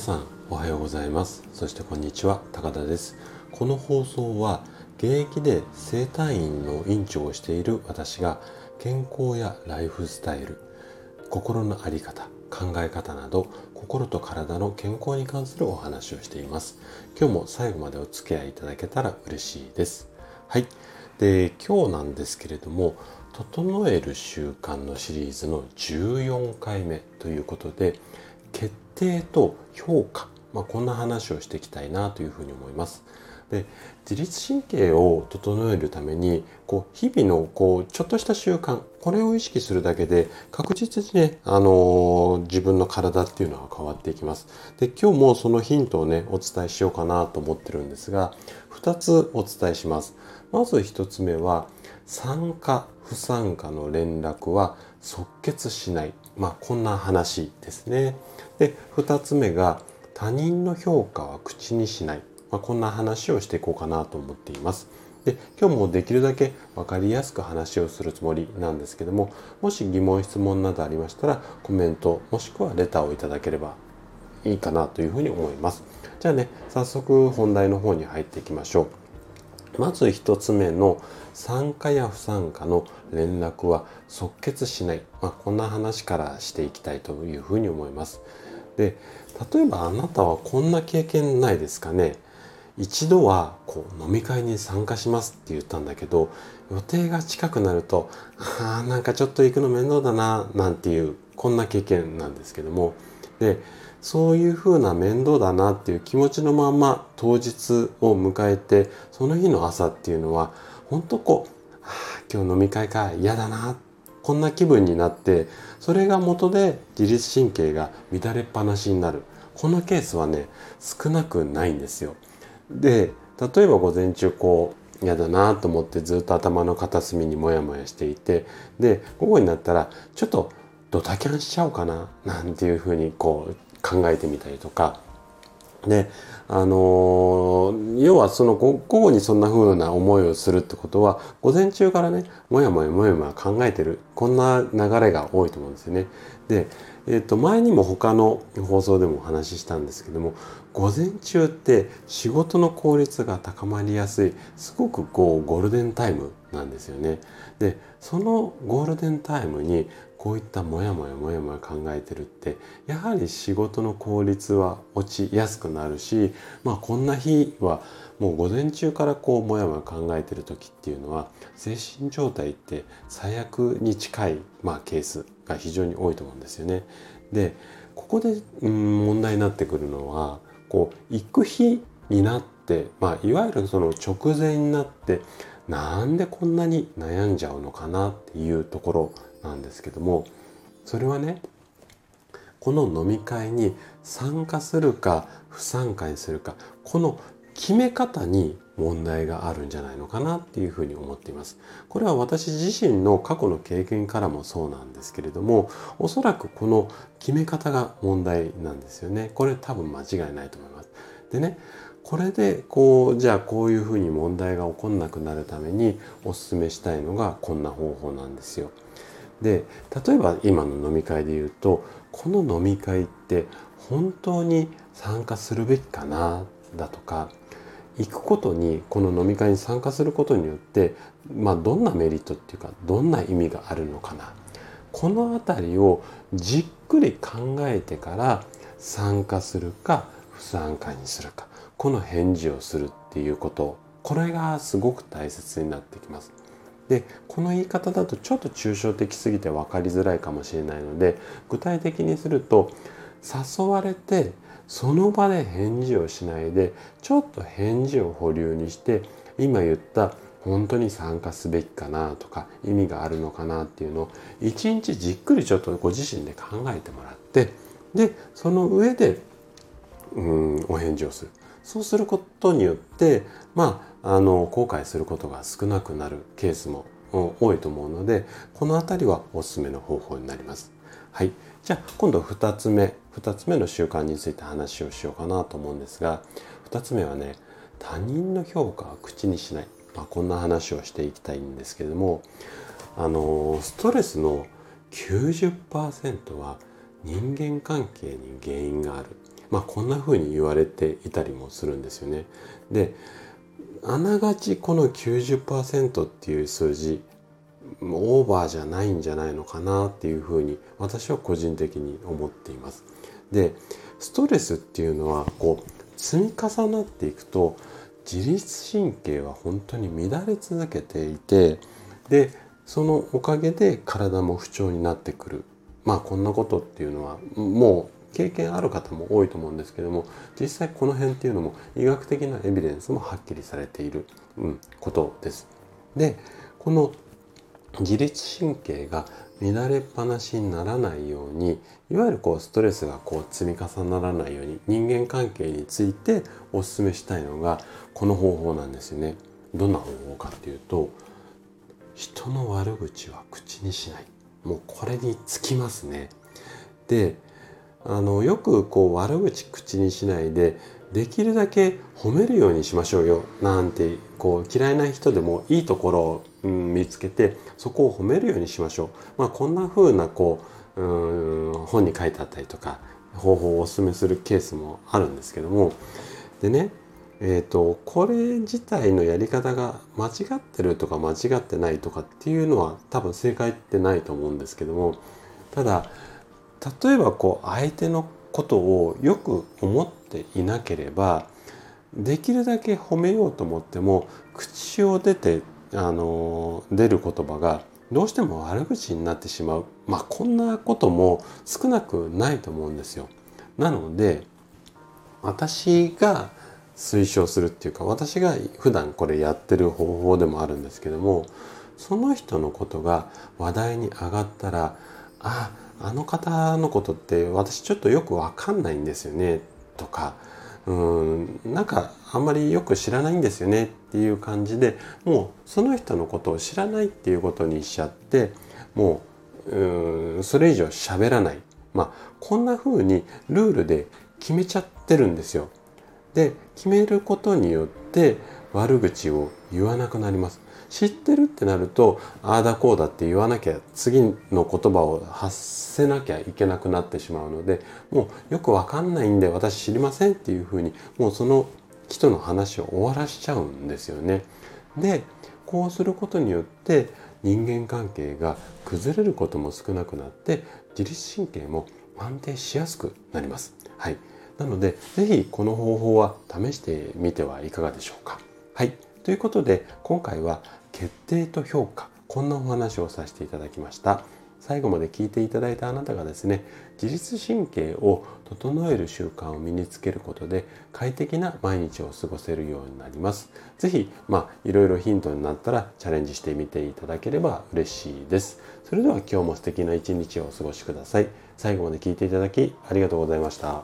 さんおはようございます。そしてこんにちは高田です。この放送は現役で整体院の院長をしている私が健康やライフスタイル心の在り方考え方など心と体の健康に関するお話をしています。今日も最後までお付き合いいただけたら嬉しいです。はい。で今日なんですけれども整える習慣のシリーズの14回目ということで決定と評価、まあ、こんな話をしていきたいなというふうに思います。で自律神経を整えるためにこう日々のこうちょっとした習慣これを意識するだけで確実にね、あのー、自分の体っていうのは変わっていきます。で今日もそのヒントをねお伝えしようかなと思ってるんですが2つお伝えします。まず1つ目は参加不参加の連絡は即決しない。まあこんな話ですね。で2つ目が他人の評価は口にしない、まあ、こんな話をしていこうかなと思っています。で今日もできるだけ分かりやすく話をするつもりなんですけどももし疑問質問などありましたらコメントもしくはレターをいただければいいかなというふうに思います。じゃあね早速本題の方に入っていきましょう。まず1つ目の参加や不参加の連絡は即決しない、まあ、こんな話からしていきたいというふうに思います。で例えばあなたはこんな経験ないですかね。一度はこう飲み会に参加しますって言ったんだけど予定が近くなるとあなんかちょっと行くの面倒だななんていうこんな経験なんですけども。でそういうふうな面倒だなっていう気持ちのまま当日を迎えてその日の朝っていうのは本当こう、はあ、今日飲み会か嫌だなこんな気分になってそれが元で自律神経が乱れっぱなしになるこのケースはね少なくないんですよ。で例えば午前中こう嫌だなと思ってずっと頭の片隅にモヤモヤしていてで午後になったらちょっとドタキャンしちゃおうかななんていうふうにこう考えてみたりとかであの要はその午後にそんな風な思いをするってことは午前中からねもやもやもやもや考えてるこんな流れが多いと思うんですよね。で、えー、と前にも他の放送でもお話ししたんですけども午前中って仕事の効率が高まりやすいすごくこうゴールデンタイムなんですよね。でそのゴールデンタイムにこういったモヤモヤモヤモヤ考えてるってやはり仕事の効率は落ちやすくなるしまあこんな日はもう午前中からこうモヤモヤ考えてる時っていうのは精神状態って最悪に近い、まあ、ケースが非常に多いと思うんですよね。でここで、うん、問題になってくるのはこう行く日になって、まあ、いわゆるその直前になってなんでこんなに悩んじゃうのかなっていうところなんですけどもそれはねこの飲み会に参加するか不参加にするかこの決め方に問題があるんじゃないのかなっていうふうに思っています。これは私自身の過去の経験からもそうなんですけれどもおそらくこの決め方が問題なんですよね。これ多分間違いないと思います。でねこれでこうじゃあこういうふうに問題が起こんなくなるためにおすすめしたいのがこんな方法なんですよ。で例えば今の飲み会で言うとこの飲み会って本当に参加するべきかなだとか行くことにこの飲み会に参加することによって、まあ、どんなメリットっていうかどんな意味があるのかなこの辺りをじっくり考えてから参加するか不参加にするかこの返事をするっていうことこれがすごく大切になってきます。でこの言い方だとちょっと抽象的すぎて分かりづらいかもしれないので具体的にすると誘われてその場で返事をしないでちょっと返事を保留にして今言った本当に参加すべきかなとか意味があるのかなっていうのを一日じっくりちょっとご自身で考えてもらってでその上でうんお返事をするそうすることによってまああの後悔することが少なくなるケースも多いと思うのでこの辺りはおすすめの方法になります。はい、じゃあ今度2つ目。2つ目の習慣について話をしようかなと思うんですが2つ目はね他人の評価は口にしない、まあ、こんな話をしていきたいんですけれどもあのストレスの90%は人間関係に原因がある。まあこんな風に言われていたりもするんですよね。であながちこの90%っていう数字オーバーじゃないんじゃないのかなっていうふうに私は個人的に思っています。でストレスっていうのはこう積み重なっていくと自律神経は本当に乱れ続けていてでそのおかげで体も不調になってくるまあこんなことっていうのはもう経験ある方も多いと思うんですけども実際この辺っていうのも医学的なエビデンスもはっきりされている、うん、ことです。でこの自律神経が乱れっぱなしにならないようにいわゆるこうストレスがこう積み重ならないように人間関係についてお勧めしたいのがこの方法なんですよね。どんな方法かっていうと人の悪口は口にしないもうこれにつきますね。であのよくこう悪口口にしないでできるだけ褒めるようにしましょうよなんてこう嫌いな人でもいいところを、うん、見つけてそこを褒めるようにしましょう。まあ、こんな風なこううん本に書いてあったりとか方法をお勧めするケースもあるんですけどもでねえー、とこれ自体のやり方が間違ってるとか間違ってないとかっていうのは多分正解ってないと思うんですけどもただ例えばこう相手のことをよく思っていなければできるだけ褒めようと思っても口を出てあの出る言葉がどうしても悪口になってしまうまあこんなことも少なくないと思うんですよ。なので私が推奨するっていうか私が普段これやってる方法でもあるんですけどもその人のことが話題に上がったらああの方のことって私ちょっとよくわかんないんですよねとかうんなんかあんまりよく知らないんですよねっていう感じでもうその人のことを知らないっていうことにしちゃってもううんそれ以上喋らないまあこんな風にルールで決めちゃってるんですよ。で決めることによって悪口を言わなくなります。知ってるってなるとああだこうだって言わなきゃ次の言葉を発せなきゃいけなくなってしまうのでもうよくわかんないんで私知りませんっていうふうにもうその人の話を終わらしちゃうんですよね。でこうすることによって人間関係が崩れることも少なくなって自律神経も安定しやすくなります。はい。なので、是非この方法は試してみてはいかがでしょうか。はい。ということで、今回は決定と評価こんなお話をさせていただきました。最後まで聞いていただいたあなたがですね自律神経を整える習慣を身につけることで快適な毎日を過ごせるようになります。是非まあいろいろヒントになったらチャレンジしてみていただければ嬉しいです。それでは今日も素敵な一日をお過ごしください。最後まで聞いていただきありがとうございました。